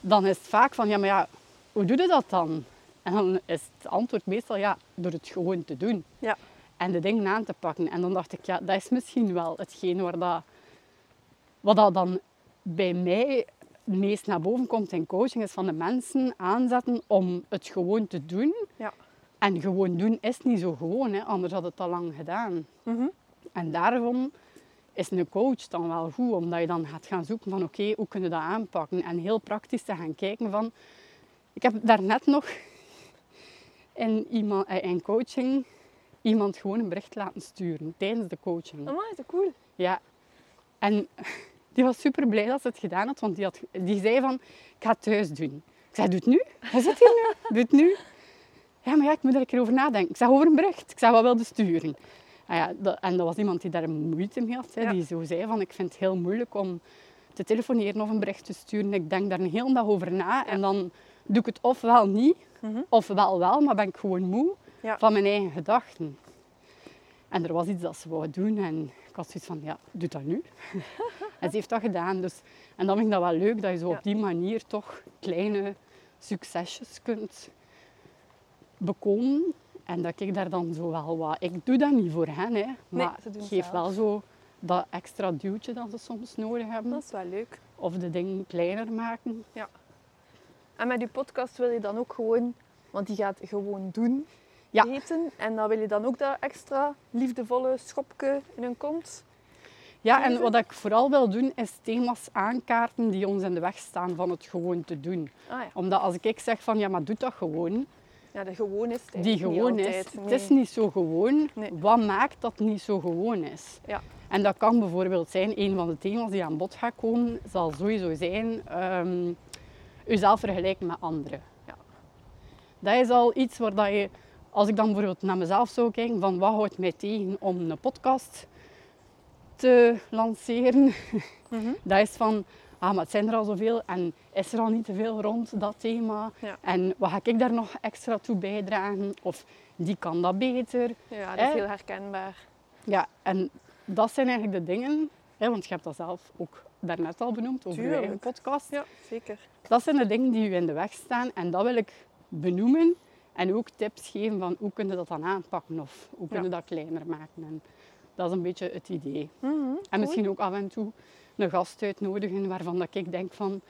dan is het vaak van, ja, maar ja, hoe doe je dat dan? En dan is het antwoord meestal, ja, door het gewoon te doen. Ja. En de dingen aan te pakken. En dan dacht ik, ja, dat is misschien wel hetgeen waar dat, wat dat dan bij mij het meest naar boven komt in coaching, is van de mensen aanzetten om het gewoon te doen. Ja. En gewoon doen is niet zo gewoon, hè, anders had het al lang gedaan. Mhm. En daarom is een coach dan wel goed, omdat je dan gaat gaan zoeken van oké, hoe kunnen we dat aanpakken? En heel praktisch te gaan kijken van... Ik heb daarnet nog in, iemand, eh, in coaching iemand gewoon een bericht laten sturen tijdens de coaching. Amai, is dat cool. Ja. En die was super blij dat ze het gedaan had, want die, had, die zei van, ik ga het thuis doen. Ik zei, doe het nu. Hij zit hier nu. Doe het nu. Ja, maar ja, ik moet er een keer over nadenken. Ik zeg, over een bericht. Ik zeg, wat wilde sturen? Ah ja, dat, en dat was iemand die daar moeite mee had. Hè, Ja. Die zo zei van, ik vind het heel moeilijk om te telefoneren of een bericht te sturen. Ik denk daar een hele dag over na. En dan doe ik het ofwel niet, Mhm. ofwel wel, maar ben ik gewoon moe Ja. van mijn eigen gedachten. En er was iets dat ze wou doen en ik had zoiets van, ja, doe dat nu. en ze heeft dat gedaan. Dus, en dan vind ik dat wel leuk dat je zo Ja. op die manier toch kleine succesjes kunt bekomen. En dat ik daar dan zo wel wat... Ik doe dat niet voor hen, hè, maar ze doen ik geef zelf. wel zo dat extra duwtje dat ze soms nodig hebben. Dat is wel leuk. Of de dingen kleiner maken. En met die podcast wil je dan ook gewoon, want die gaat gewoon doen, Ja. eten. En dan wil je dan ook dat extra liefdevolle schopje in hun kont. Ja, en wat ik vooral wil doen, is thema's aankaarten die ons in de weg staan van het gewoon te doen. Ah ja, Omdat als ik zeg van, ja, maar doe dat gewoon. ja de gewoon is het Die gewoon is. altijd. Het is niet zo gewoon. Nee. Wat maakt dat niet zo gewoon is? Ja. En dat kan bijvoorbeeld zijn, een van de thema's die aan bod gaat komen, zal sowieso zijn, ehm jezelf vergelijken met anderen. Ja. Dat is al iets waar dat je, als ik dan bijvoorbeeld naar mezelf zou kijken, van wat houdt mij tegen om een podcast te lanceren, Mhm. dat is van, ah, maar het zijn er al zoveel en is er al niet te veel rond dat thema? Ja. En wat ga ik daar nog extra toe bijdragen? Of die kan dat beter. Ja, dat is Eh. heel herkenbaar. Ja, en dat zijn eigenlijk de dingen, hè, want je hebt dat zelf ook daarnet al benoemd over je eigen Tuurlijk. podcast. Ja, zeker. Dat zijn de dingen die u in de weg staan en dat wil ik benoemen en ook tips geven van hoe kun je dat dan aanpakken of hoe kun je Ja. dat kleiner maken. En dat is een beetje het idee. Mhm, En cool. misschien ook af en toe een gast uitnodigen waarvan dat ik denk van...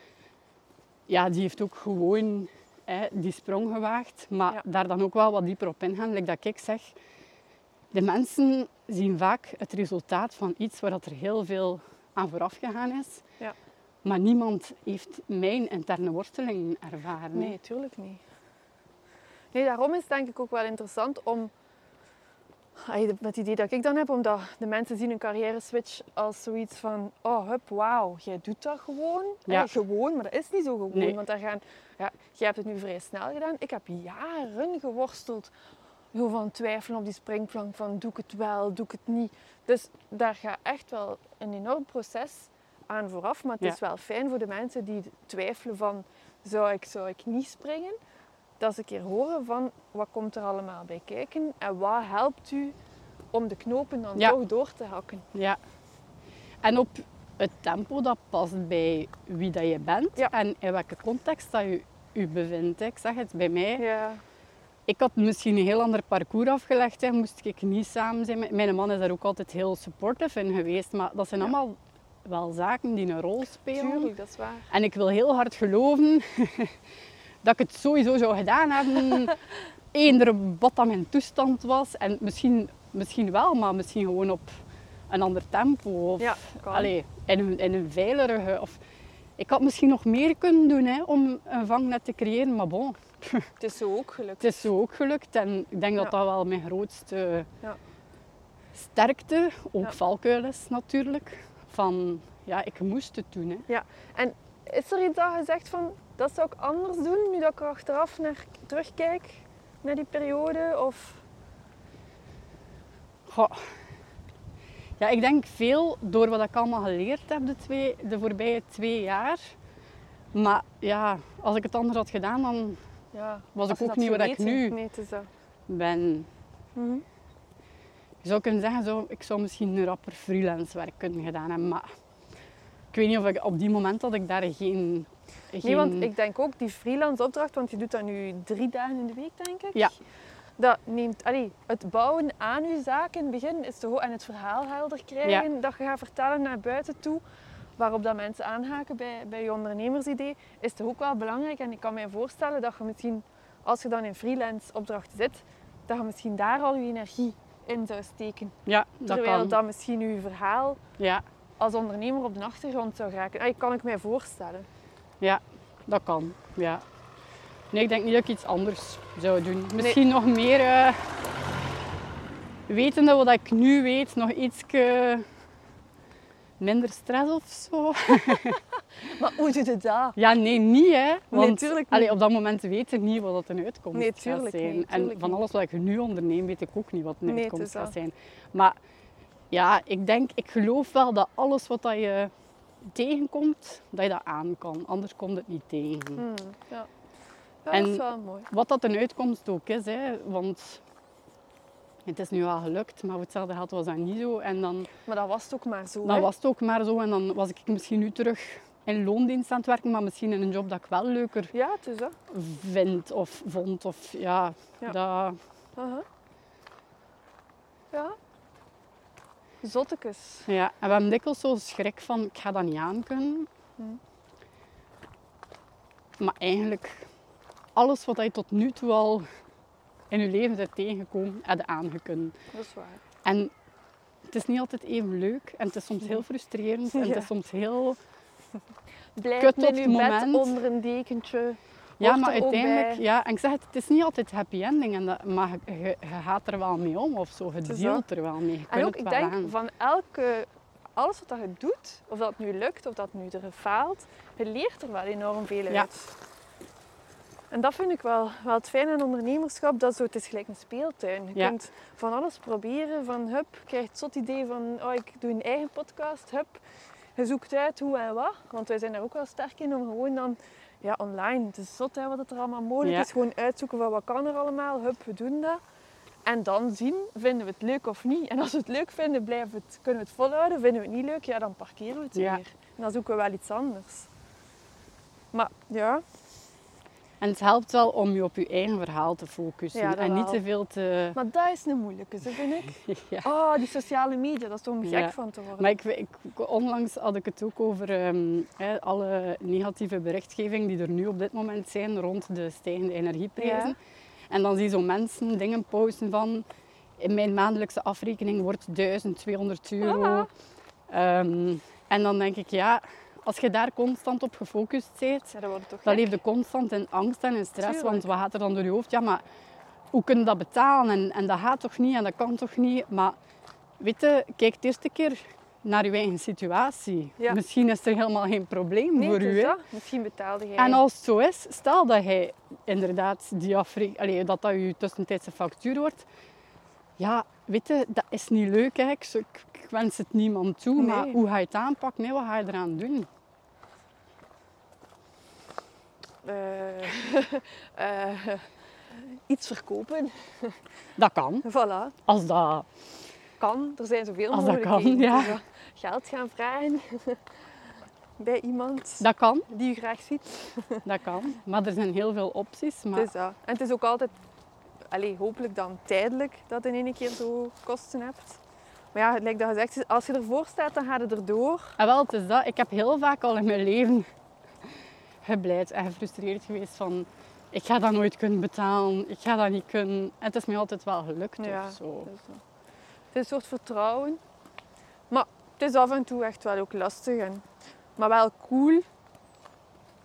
Ja, die heeft ook gewoon hè, die sprong gewaagd. Maar Ja. daar dan ook wel wat dieper op ingaan. Like dat ik zeg, de mensen zien vaak het resultaat van iets waar dat er heel veel aan vooraf gegaan is. Ja. Maar niemand heeft mijn interne worsteling ervaren. Nee, tuurlijk niet. Nee, daarom is het denk ik ook wel interessant om... Met het idee dat ik dan heb, omdat de mensen zien een carrière switch als zoiets van... Oh, hup, wauw, jij doet dat gewoon. Ja. Gewoon, maar dat is niet zo gewoon. Nee. Want daar gaan... Ja, jij hebt het nu vrij snel gedaan. Ik heb jaren geworsteld. Zo van twijfelen op die springplank van doe ik het wel, doe ik het niet. Dus daar gaat echt wel een enorm proces aan vooraf. Maar het Ja. is wel fijn voor de mensen die twijfelen van zou ik, zou ik niet springen? Dat ze een keer horen van wat komt er allemaal bij kijken en wat helpt u om de knopen dan Ja. toch door te hakken. Ja. En op het tempo dat past bij wie dat je bent Ja. en in welke context dat je je bevindt. Ik zeg het, bij mij Ja, Ik had misschien een heel ander parcours afgelegd. Hè. Moest ik niet samen zijn. met- Mijn man is daar ook altijd heel supportive in geweest. Maar dat zijn Ja. allemaal wel zaken die een rol spelen. tuurlijk, dat is waar. En ik wil heel hard geloven dat ik het sowieso zou gedaan hebben. Eender wat dan mijn toestand was. En misschien, misschien wel, maar misschien gewoon op een ander tempo. Of Ja, allee, in, een, in een veiligere. Of, ik had misschien nog meer kunnen doen hè, om een vangnet te creëren. Maar bon, Het is zo ook gelukt. het is zo ook gelukt en ik denk dat Ja. dat wel mijn grootste Ja. sterkte, ook Ja. valkuil is natuurlijk. Van ja, ik moest het doen. Hè. Is er iets dat je zegt van dat zou ik anders doen nu dat ik er achteraf naar terugkijk naar die periode? Of Goh. Ja, ik denk veel door wat ik allemaal geleerd heb de, twee, de voorbije twee jaar. Maar ja, als ik het anders had gedaan, dan ja, Was ik ook niet waar ik nu- Nee, ben... Mhm. Je zou kunnen zeggen, zo, ik zou misschien een rapper freelance werk kunnen gedaan hebben. Maar ik weet niet of ik op die moment dat ik daar geen... geen... Nee, want ik denk ook die freelance opdracht, want je doet dat nu drie dagen in de week, denk ik. Ja. Dat neemt, allee, het bouwen aan je zaak in het begin is toch ook, en het verhaal helder krijgen dat je gaat vertellen naar buiten toe, waarop dat mensen aanhaken bij, bij je ondernemersidee, is toch ook wel belangrijk. En ik kan mij voorstellen dat je misschien, als je dan in freelance opdrachten zit, dat je misschien daar al je energie in zou steken. Ja, dat Terwijl kan. dat misschien je verhaal Ja, als ondernemer op de achtergrond zou raken. Allee, kan ik mij voorstellen. Ja, dat kan. Ja. Nee, ik denk niet dat ik iets anders zou doen. Misschien nog meer eh wetende wat ik nu weet, nog iets minder stress of zo. Maar hoe doe je dat? Ja, nee, niet hè. Want niet. allee, op dat moment weet je niet wat een uitkomst Nee, gaat tuurlijk zijn. niet, en van alles wat ik nu onderneem, weet ik ook niet wat een Nee, het uitkomst dat. gaat zijn. Maar ja, ik denk, ik geloof wel dat alles wat dat je tegenkomt, dat je dat aan kan. Anders komt het niet tegen. Hmm, ja. ja En- dat is wel mooi. Wat dat een uitkomst ook is, hè, want het is nu al gelukt, maar voor hetzelfde geld was dat niet zo. En dan, Maar dat was het ook maar zo. hè? was het ook maar zo en dan was ik misschien nu terug in loondienst aan het werken, maar misschien in een job dat ik wel leuker Ja, het is dat. vind of vond. Of, ja, Ja. Dat, Aha. Ja. Zottekes. ja. En we hebben dikwijls zo schrik van, ik ga dat niet aankunnen. Hm. Maar eigenlijk, alles wat je tot nu toe al in je leven bent tegengekomen, heb je aangekund. Dat is waar. En het is niet altijd even leuk en het is soms heel frustrerend en het is soms heel... Blijf in op bed moment. onder een dekentje. Ja, maar uiteindelijk... Ja, en ik zeg het, het is niet altijd happy ending, en dat, maar je, je, je gaat er wel mee om of zo. Je dealt er wel mee. Je En ook, ik denk aan. van elke... Alles wat je doet, of dat nu lukt, of dat nu er faalt, je leert er wel enorm veel Ja. En dat vind ik wel, wel het fijne aan ondernemerschap. Dat zo, het is gelijk een speeltuin. Je Ja. kunt van alles proberen. Van hup, je krijgt het zot idee van oh, ik doe een eigen podcast. Hup, je zoekt uit hoe en wat. Want wij zijn daar ook wel sterk in om gewoon dan ja, online. Het is zot hè, wat er allemaal mogelijk Ja. is. Gewoon uitzoeken van wat kan er allemaal. Hup, we doen dat. En dan zien, vinden we het leuk of niet. En als we het leuk vinden, blijven we het, kunnen we het volhouden. Vinden we het niet leuk, ja, dan parkeren we het Ja. weer. En dan zoeken we wel iets anders. Maar ja, En het helpt wel om je op je eigen verhaal te focussen. Ja, en niet wel. te veel te... maar dat is een moeilijke, zo vind ik. Ja. Oh, die sociale media, dat is toch om gek Ja. van te worden. Maar ik, ik, onlangs had ik het ook over ehm, alle negatieve berichtgeving die er nu op dit moment zijn rond de stijgende energieprijzen. En dan zie je zo mensen dingen posten van... in mijn maandelijkse afrekening wordt 1200 euro. Ah. Ehm, en dan denk ik, ja, als je daar constant op gefocust bent, Ja, dan leef je constant in angst en in stress. Tuurlijk. Want wat gaat er dan door je hoofd? Ja, maar hoe kun je dat betalen? En, en dat gaat toch niet en dat kan toch niet? Maar weet je, kijk de eerste keer naar je eigen situatie. Ja. Misschien is er helemaal geen probleem Nee, voor u. hè. Misschien betaalde jij... En als het zo is, stel dat hij inderdaad die Allee, dat dat je tussentijdse factuur wordt. Ja, weet je, dat is niet leuk. Hè. Ik, ik, wens het niemand toe. Maar hoe ga je het aanpakken? Nee, wat ga je eraan doen? Eh, eh, iets verkopen. Dat kan. Voilà. Als dat... Kan. Er zijn zoveel Als dat kan, ja. Dus, Geld gaan vragen bij iemand Dat kan. die u graag ziet. Dat kan. Maar er zijn heel veel opties. Maar Het is dat. En het is ook altijd, allee, hopelijk dan tijdelijk, dat je in één keer zo kosten hebt. Maar ja, lijkt dat gezegd is, als je ervoor staat, dan gaat het erdoor. En wel, het is dat. Ik heb heel vaak al in mijn leven gebleid en gefrustreerd geweest van... Ik ga dat nooit kunnen betalen. Ik ga dat niet kunnen. En het is mij altijd wel gelukt Ja. of zo. Het is een soort vertrouwen. Maar het is af en toe echt wel ook lastig. En, maar wel cool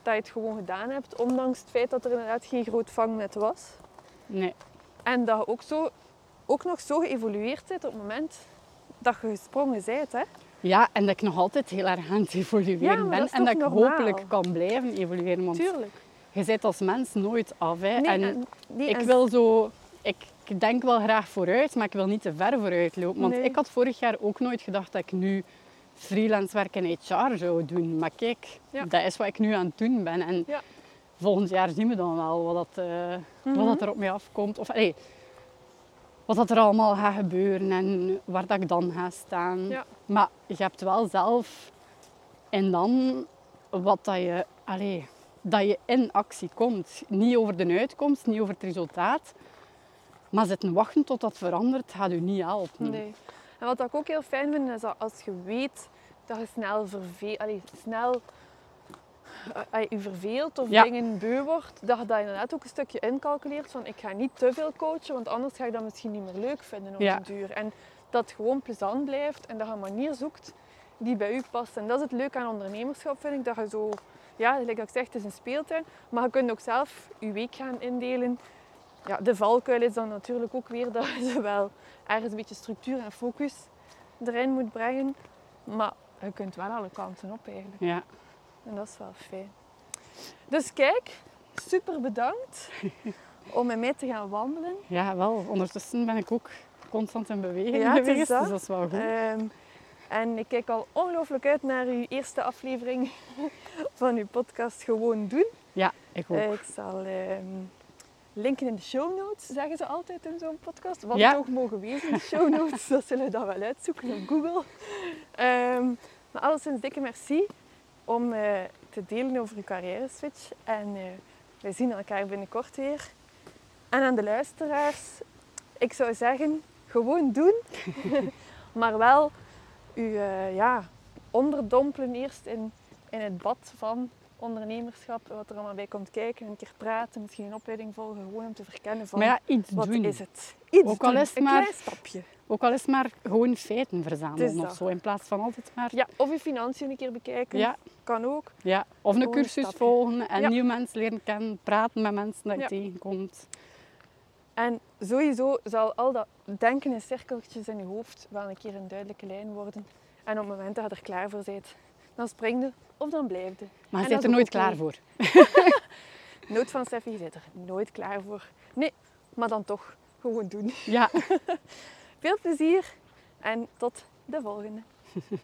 dat je het gewoon gedaan hebt. Ondanks het feit dat er inderdaad geen groot vangnet was. Nee. En dat je ook, zo, ook nog zo geëvolueerd bent op het moment dat je gesprongen bent. Hè? Ja, en dat ik nog altijd heel erg aan het evolueren Ja, ben. dat En dat ik normaal? hopelijk kan blijven evolueren. Want Tuurlijk. je bent als mens nooit af. Hè. Nee, en en- nee, ik en- wil zo... Ik, ik denk wel graag vooruit, maar ik wil niet te ver vooruit lopen. Want Nee. ik had vorig jaar ook nooit gedacht dat ik nu freelance werk in HR zou doen. Maar kijk, Ja. dat is wat ik nu aan het doen ben. En Ja. Volgend jaar zien we dan wel wat, dat, eh, Mhm. wat dat er op mij afkomt. Of allee, wat dat er allemaal gaat gebeuren en waar dat ik dan ga staan. Ja. Maar je hebt wel zelf en dan wat dat je, allee, dat je in actie komt. Niet over de uitkomst, niet over het resultaat. Maar zitten wachten tot dat verandert, gaat u niet helpen. Nee. En wat ik ook heel fijn vind, is dat als je weet dat je snel, verve allee, snel je verveelt of Ja. dingen beu wordt, dat je dat inderdaad ook een stukje incalculeert van ik ga niet te veel coachen, want anders ga je dat misschien niet meer leuk vinden op Ja. de duur. En dat het gewoon plezant blijft en dat je een manier zoekt die bij u past. En dat is het leuke aan ondernemerschap, vind ik, dat je zo... Ja, dat ik zeg, het is een speeltuin, maar je kunt ook zelf je week gaan indelen. Ja, de valkuil is dan natuurlijk ook weer dat je wel ergens een beetje structuur en focus erin moet brengen. Maar je kunt wel alle kanten op eigenlijk. Ja. En dat is wel fijn. Dus kijk, super bedankt om met mij te gaan wandelen. ja, wel. Ondertussen ben ik ook constant in beweging Ja, is geweest, dat. dus dat is wel goed. Ehm, en ik kijk al ongelooflijk uit naar uw eerste aflevering van uw podcast Gewoon Doen. Ja, ik ook. Eh, ik zal ehm, linken in de show notes, zeggen ze altijd in zo'n podcast. Wat Ja. het ook mogen wezen in de show notes, dat zullen we dan wel uitzoeken op Google. Ehm, maar alleszins dikke merci om eh, te delen over uw carrière switch. En eh, wij zien elkaar binnenkort weer. En aan de luisteraars, ik zou zeggen, gewoon doen. maar wel u eh, ja, onderdompelen eerst in, in het bad van ondernemerschap, wat er allemaal bij komt kijken, een keer praten, misschien een opleiding volgen, gewoon om te verkennen van Maar ja, iets wat doen. is het. Iets Ook al doen, is het een maar- klein stapje. Ook al is het maar gewoon feiten verzamelen of zo, in plaats van altijd maar... Ja, of je financiën een keer bekijken, Ja, kan ook. ja. Of een cursus stapje. volgen en Ja. nieuwe mensen leren kennen, praten met mensen dat je Ja. tegenkomt. En sowieso zal al dat denken in cirkeltjes in je hoofd wel een keer een duidelijke lijn worden. En op het moment dat je er klaar voor bent, dan spring je of dan blijf je. Maar je bent er nooit klaar voor. Nood van Steffi, je bent er nooit klaar voor. Nee, maar dan toch gewoon doen. Ja. Veel plezier en tot de volgende.